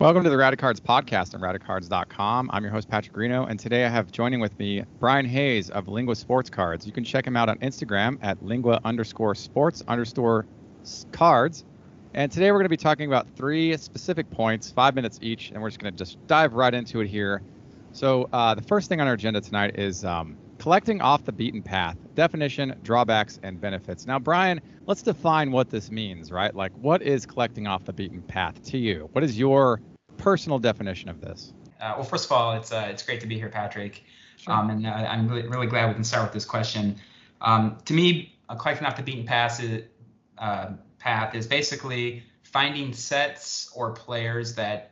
Welcome to the Rad Cards podcast on radcards.com. I'm your host, Patrick Greeno, and today I have joining with me Brian Hayes of Lingua Sports Cards. You can check him out on Instagram at lingua underscore sports underscore cards. And today we're going to be talking about three specific points, five minutes each, and we're just going to just dive right into it here. So, uh, the first thing on our agenda tonight is um, collecting off the beaten path definition, drawbacks, and benefits. Now, Brian, let's define what this means, right? Like, what is collecting off the beaten path to you? What is your personal definition of this? Uh, well, first of all, it's uh, it's great to be here, Patrick, sure. um, and uh, I'm really, really glad we can start with this question. Um, to me, collecting off the beaten path is, uh, path is basically finding sets or players that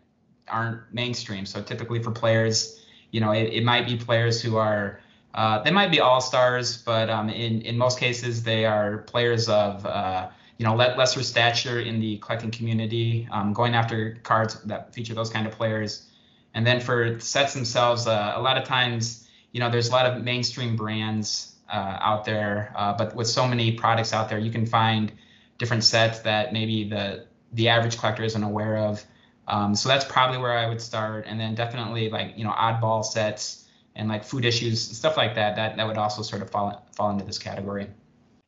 aren't mainstream. So typically for players, you know, it, it might be players who are uh, they might be all stars, but um, in in most cases they are players of uh, you know lesser stature in the collecting community, um, going after cards that feature those kind of players. And then for sets themselves, uh, a lot of times you know there's a lot of mainstream brands uh, out there, uh, but with so many products out there, you can find different sets that maybe the the average collector isn't aware of. Um, so that's probably where I would start, and then definitely like you know oddball sets and like food issues, stuff like that. That that would also sort of fall fall into this category.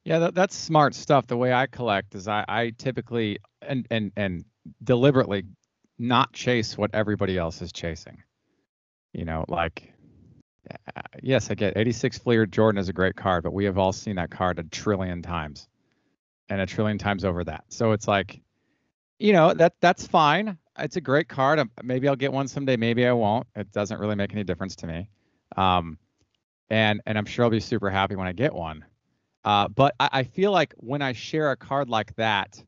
Yeah, that, that's smart stuff. The way I collect is I, I typically and and and deliberately not chase what everybody else is chasing. You know, like uh, yes, I get 86 Fleer Jordan is a great card, but we have all seen that card a trillion times, and a trillion times over that. So it's like, you know, that that's fine. It's a great card. Maybe I'll get one someday. Maybe I won't. It doesn't really make any difference to me. Um, and and I'm sure I'll be super happy when I get one. Uh, but I, I feel like when I share a card like that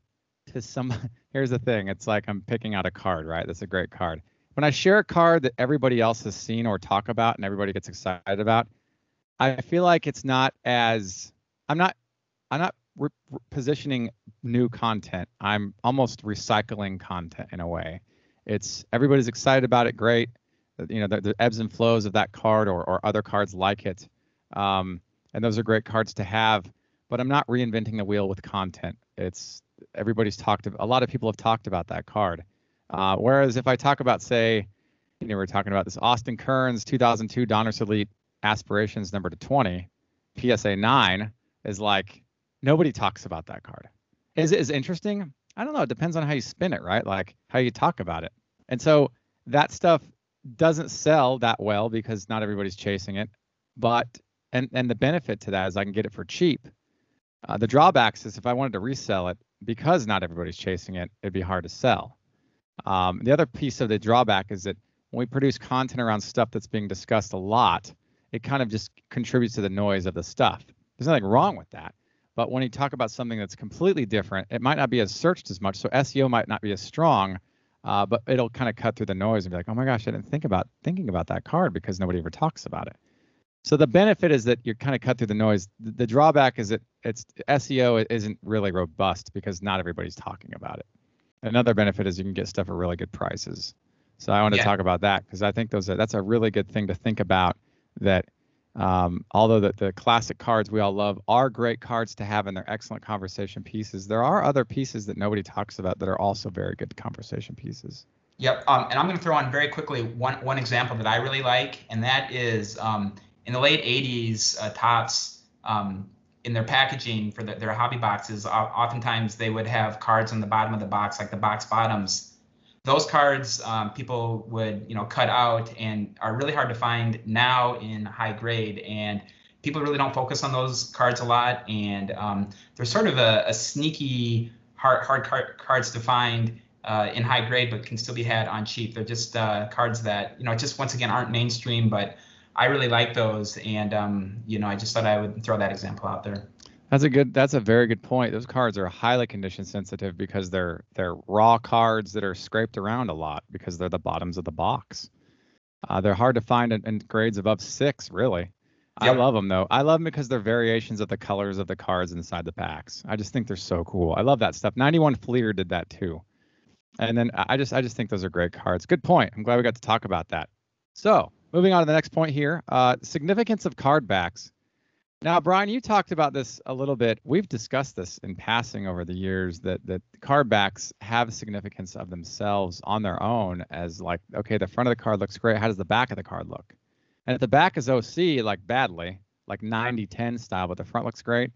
to some, here's the thing: it's like I'm picking out a card, right? That's a great card. When I share a card that everybody else has seen or talk about and everybody gets excited about, I feel like it's not as I'm not I'm not re- positioning new content. I'm almost recycling content in a way. It's everybody's excited about it, great you know the, the, ebbs and flows of that card or, or other cards like it. Um, and those are great cards to have but i'm not reinventing the wheel with content. It's everybody's talked a lot of people have talked about that card. Uh, whereas if i talk about say you know we're talking about this austin kearns 2002 donruss elite aspirations number to 20 psa 9 is like nobody talks about that card. Is it is interesting? I don't know. It depends on how you spin it right? Like how you talk about it. And so that stuff doesn't sell that well because not everybody's chasing it. But and and the benefit to that is I can get it for cheap. Uh, the drawbacks is if I wanted to resell it because not everybody's chasing it, it'd be hard to sell. Um, the other piece of the drawback is that when we produce content around stuff that's being discussed a lot, it kind of just contributes to the noise of the stuff. There's nothing wrong with that. But when you talk about something that's completely different, it might not be as searched as much, so SEO might not be as strong uh, but it'll kind of cut through the noise and be like, oh my gosh, I didn't think about thinking about that card because nobody ever talks about it. So the benefit is that you're kind of cut through the noise. The, the drawback is that it's SEO isn't really robust because not everybody's talking about it. Another benefit is you can get stuff at really good prices. So I want to yeah. talk about that because I think those are, that's a really good thing to think about. That um, although the, the classic cards we all love are great cards to have and they're excellent conversation pieces, there are other pieces that nobody talks about that are also very good conversation pieces. Yep. Um, and I'm going to throw on very quickly one, one example that I really like, and that is um, in the late 80s, uh, Topps, um, in their packaging for the, their hobby boxes, oftentimes they would have cards on the bottom of the box, like the box bottoms those cards um, people would you know cut out and are really hard to find now in high grade. And people really don't focus on those cards a lot. And um, they're sort of a, a sneaky hard hard card, cards to find uh, in high grade but can still be had on cheap. They're just uh, cards that you know just once again aren't mainstream but i really like those. And um, you know i just thought i would throw that example out there that's a good. That's a very good point. Those cards are highly condition sensitive because they're they're raw cards that are scraped around a lot because they're the bottoms of the box. Uh, they're hard to find in, in, grades above six, really. Yep. I love them though. I love them because they're variations of the colors of the cards inside the packs. I just think they're so cool. I love that stuff. 91 Fleer did that too. And then I just I just think those are great cards. Good point. I'm glad we got to talk about that. So moving on to the next point here. Uh, significance of card backs Now, Brian, you talked about this a little bit. We've discussed this in passing over the years that that card backs have significance of themselves on their own as like, okay, the front of the card looks great. How does the back of the card look? And if the back is OC, like badly, like 90-10 style, but the front looks great,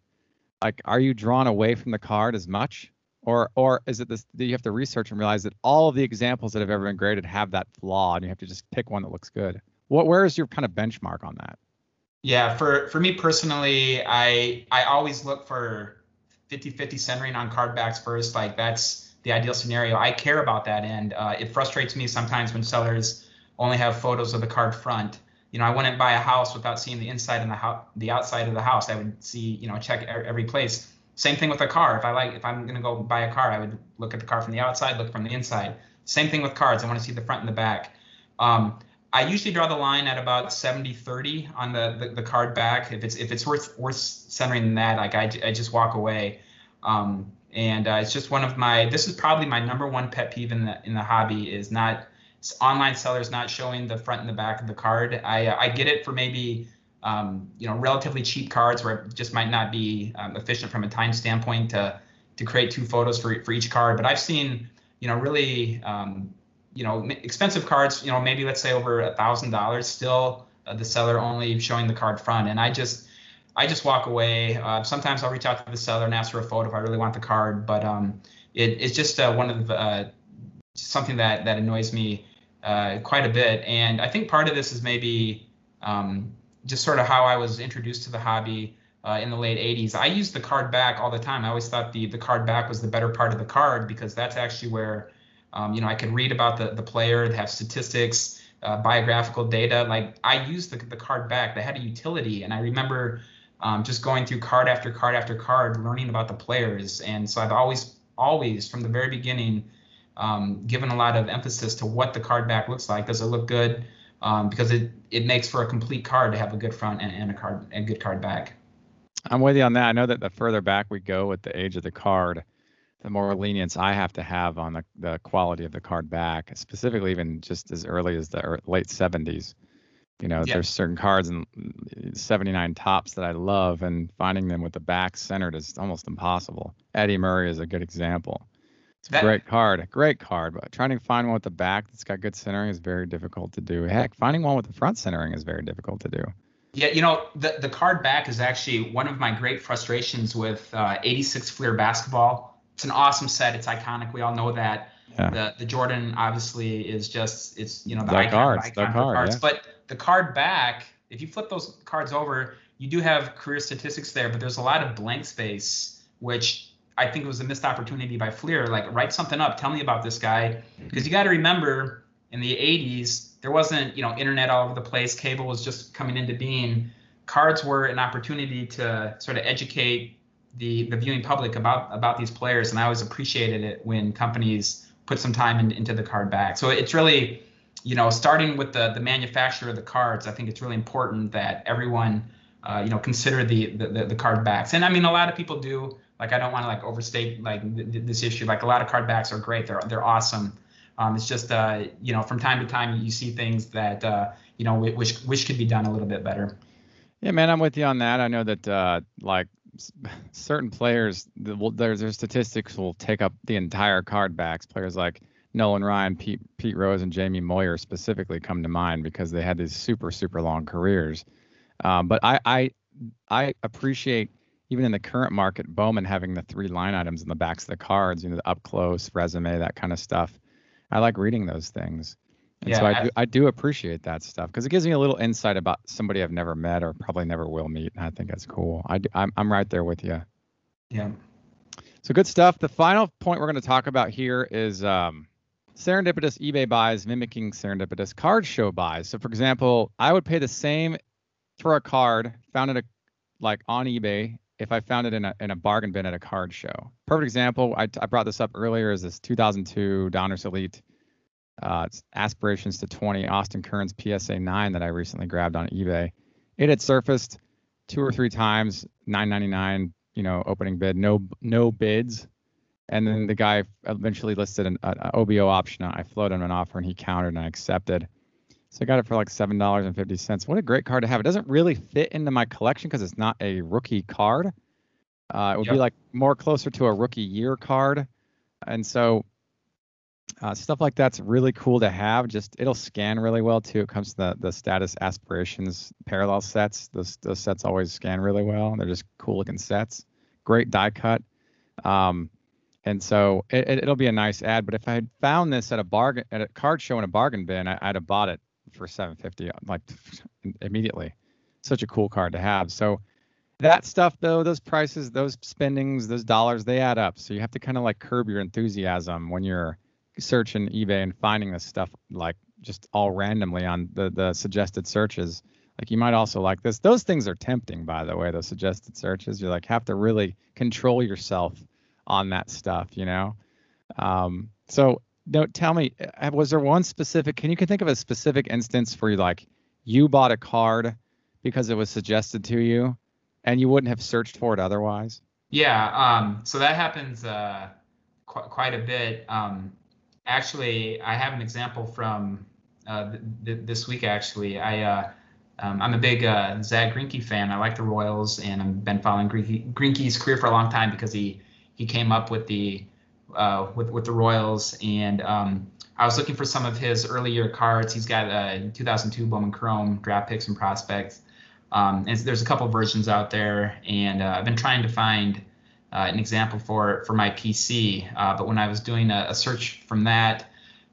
like are you drawn away from the card as much? Or or is it this do you have to research and realize that all of the examples that have ever been graded have that flaw and you have to just pick one that looks good? What where is your kind of benchmark on that? Yeah, for for me personally, I I always look for 50-50 centering on card backs first. Like that's the ideal scenario. I care about that, and uh, it frustrates me sometimes when sellers only have photos of the card front. You know, I wouldn't buy a house without seeing the inside and the house, the outside of the house. I would see, you know, check every place. Same thing with a car. If I like, if I'm gonna go buy a car, I would look at the car from the outside, look from the inside. Same thing with cards. I want to see the front and the back. Um, I usually draw the line at about 70 30 on the, the, the, card back. If it's if it's worth worth centering that, like I, I just walk away. Um, and uh, it's just one of my this is probably my number one pet peeve in the in the hobby is not online sellers not showing the front and the back of the card. I I get it for maybe um, you know relatively cheap cards where it just might not be um, efficient from a time standpoint to to create two photos for for each card. But I've seen you know really um, you know, expensive cards, you know, maybe let's say over a thousand dollars, still uh, the seller only showing the card front. And I just, I just walk away. Uh, sometimes I'll reach out to the seller and ask for a photo if I really want the card, but um, it, it's just uh, one of the, uh, something that, that annoys me uh, quite a bit. And I think part of this is maybe um, just sort of how I was introduced to the hobby. Uh, in the late 80s. I used the card back all the time. I always thought the the card back was the better part of the card because that's actually where um, you know, I could read about the, the player, have statistics, uh, biographical data. Like I used the, the card back that had a utility. And I remember um, just going through card after card after card, learning about the players. And so I've always, always from the very beginning, um, given a lot of emphasis to what the card back looks like. Does it look good? Um, because it, it makes for a complete card to have a good front and, and a card, a good card back. I'm with you on that. I know that the further back we go with the age of the card, the more lenience I have to have on the, the quality of the card back, specifically even just as early as the late 70s. You know, yeah. there's certain cards in 79 Topps that I love, and finding them with the back centered is almost impossible. Eddie Murray is a good example. It's a that, great card, a great card, but trying to find one with the back that's got good centering is very difficult to do. Heck, finding one with the front centering is very difficult to do. Yeah, you know, the, the card back is actually one of my great frustrations with uh, 86 Fleer basketball it's an awesome set. It's iconic. We all know that. Yeah. The the Jordan obviously is just it's you know the, the icon, cards, icon card, cards. Yeah. But the card back, if you flip those cards over, you do have career statistics there, but there's a lot of blank space, which I think was a missed opportunity by Fleer. Like write something up, tell me about this guy, mm-hmm. because you got to remember in the 80s there wasn't you know internet all over the place, cable was just coming into being. Cards were an opportunity to sort of educate the the viewing public about about these players, and I always appreciated it when companies put some time in, into the card back. So it's really, you know, starting with the the manufacturer of the cards. I think it's really important that everyone, uh, you know, consider the, the the card backs. And I mean, a lot of people do. Like, I don't want to like overstate like th- this issue. Like, a lot of card backs are great. They're they're awesome. Um, it's just, uh, you know, from time to time you see things that, uh, you know, wish wish could be done a little bit better. Yeah, man, I'm with you on that. I know that uh, like certain players, their their statistics will take up the entire card backs. Players like Nolan Ryan, Pete Pete Rose, and Jamie Moyer specifically come to mind because they had these super super long careers. Um, but I, I I appreciate even in the current market, Bowman having the three line items in the backs of the cards, you know, the up close resume, that kind of stuff. I like reading those things. And yeah, so I do, I do appreciate that stuff because it gives me a little insight about somebody I've never met or probably never will meet. And I think that's cool. I, I'm, I'm right there with you. Yeah. So good stuff. The final point we're going to talk about here is um, serendipitous eBay buys mimicking serendipitous card show buys. So for example, I would pay the same for a card found at a like on eBay if I found it in a in a bargain bin at a card show. Perfect example. I, I brought this up earlier. Is this 2002 Donruss Elite uh, aspirations to 20 Austin Kearns PSA 9 that I recently grabbed on eBay. It had surfaced two or three times, 9.99, you know, opening bid, no no bids, and then the guy eventually listed an, an OBO option. I floated him an offer and he countered and I accepted. So I got it for like seven dollars and fifty cents. What a great card to have! It doesn't really fit into my collection because it's not a rookie card. Uh, it would yep. be like more closer to a rookie year card, and so uh, stuff like that's really cool to have. Just it'll scan really well too. It comes to the the status aspirations parallel sets. Those those sets always scan really well. They're just cool looking sets. Great die cut. Um, and so it, will be a nice ad. But if I had found this at a bargain at a card show in a bargain bin, I, would have bought it for 750 like immediately. Such a cool card to have. So that stuff though, those prices, those spendings, those dollars, they add up. So you have to kind of like curb your enthusiasm when you're searching eBay and finding this stuff like just all randomly on the the suggested searches. Like you might also like this. Those things are tempting, by the way. Those suggested searches. You like have to really control yourself on that stuff, you know. Um, so no, tell me, uh, was there one specific? Can you can think of a specific instance where you like you bought a card because it was suggested to you, and you wouldn't have searched for it otherwise? Yeah. Um, so that happens uh, qu- quite a bit. Um, actually, I have an example from uh, th- th- this week. Actually, I uh, um, I'm a big uh, Zack Greinke fan. I like the Royals, and I've been following Greinke, Greinke's career for a long time because he he came up with the uh, with with the Royals, and um, I was looking for some of his earlier cards. He's got a 2002 Bowman Chrome draft picks and prospects. Um, and there's a couple versions out there, and uh, I've been trying to find uh, an example for for my PC. Uh, but when I was doing a, a search from that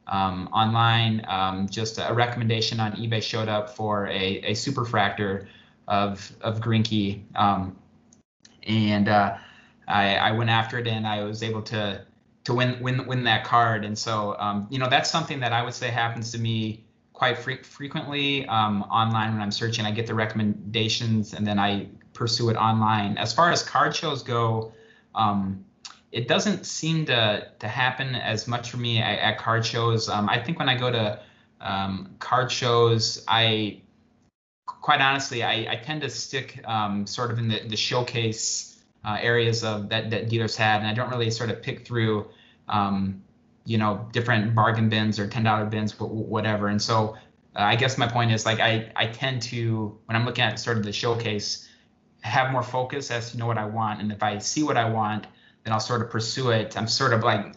um, online, um, just a recommendation on eBay showed up for a, a superfractor of of Greinke, um, and uh, I, I went after it, and I was able to to win win win that card. And so um, you know that's something that I would say happens to me quite fre- frequently um, online when I'm searching. I get the recommendations and then I pursue it online. As far as card shows go, um, it doesn't seem to to happen as much for me at, at card shows. Um, I think when I go to um, card shows, I quite honestly I, I tend to stick um, sort of in the, the showcase uh, areas of that that dealers have, and I don't really sort of pick through, um, you know, different bargain bins or ten dollar bins, whatever. And so uh, I guess my point is like I I tend to when I'm looking at sort of the showcase, have more focus as to know what I want, and if I see what I want, then I'll sort of pursue it. I'm sort of like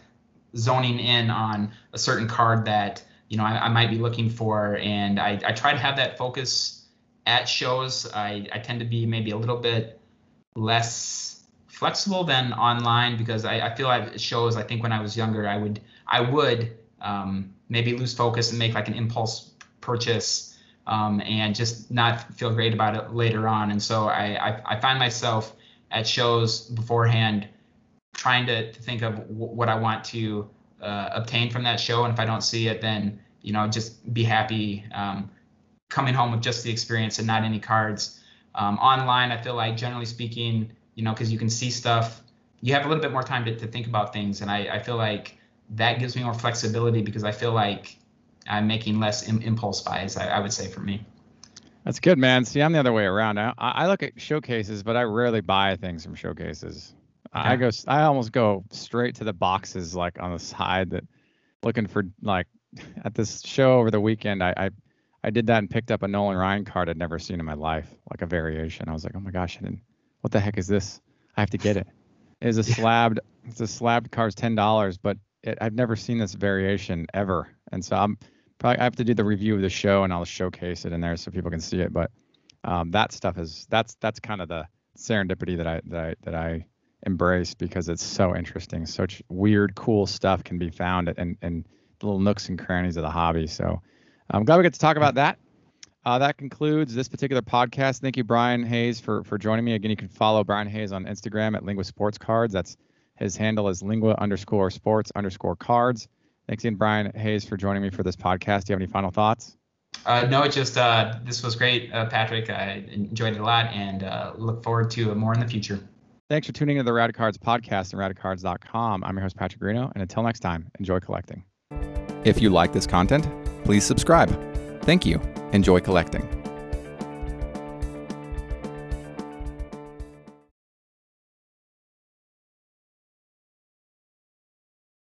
zoning in on a certain card that you know I, I might be looking for, and I I try to have that focus at shows. I I tend to be maybe a little bit less flexible than online because I, I feel like shows. I think when I was younger, I would I would um, maybe lose focus and make like an impulse purchase um, and just not feel great about it later on. And so I, I, I find myself at shows beforehand trying to, to think of w- what I want to uh, obtain from that show. And if I don't see it, then you know just be happy um, coming home with just the experience and not any cards. Um, online, I feel like generally speaking, you know, because you can see stuff. You have a little bit more time to, to think about things, and I, I feel like that gives me more flexibility because I feel like I'm making less Im- impulse buys. I, I, would say for me. That's good, man. See, I'm the other way around. I, I look at showcases, but I rarely buy things from showcases. Okay. I go, I almost go straight to the boxes, like on the side that looking for like at this show over the weekend. I, I I did that and picked up a Nolan Ryan card I'd never seen in my life, like a variation. I was like, oh my gosh, I didn't what the heck is this? I have to get it. It's a slabbed, it's a slabbed car's ten dollars, but it, I've never seen this variation ever, and so I'm I have to do the review of the show and I'll showcase it in there so people can see it. But um, that stuff is that's that's kind of the serendipity that I that I that I embrace because it's so interesting. Such weird, cool stuff can be found in in little nooks and crannies of the hobby. So I'm glad we get to talk about that. Uh, that concludes this particular podcast. Thank you, Brian Hayes, for for joining me. Again, you can follow Brian Hayes on Instagram at Lingua Sports Cards. That's his handle is lingua underscore sports underscore cards. Thanks again, Brian Hayes, for joining me for this podcast. Do you have any final thoughts? Uh, no, just uh, this was great, uh, Patrick. I enjoyed it a lot and uh, look forward to more in the future. Thanks for tuning in to the Rad Cards podcast and radcards.com. I'm your host, Patrick Greeno, and until next time, enjoy collecting. If you like this content, please subscribe. Thank you enjoy collecting.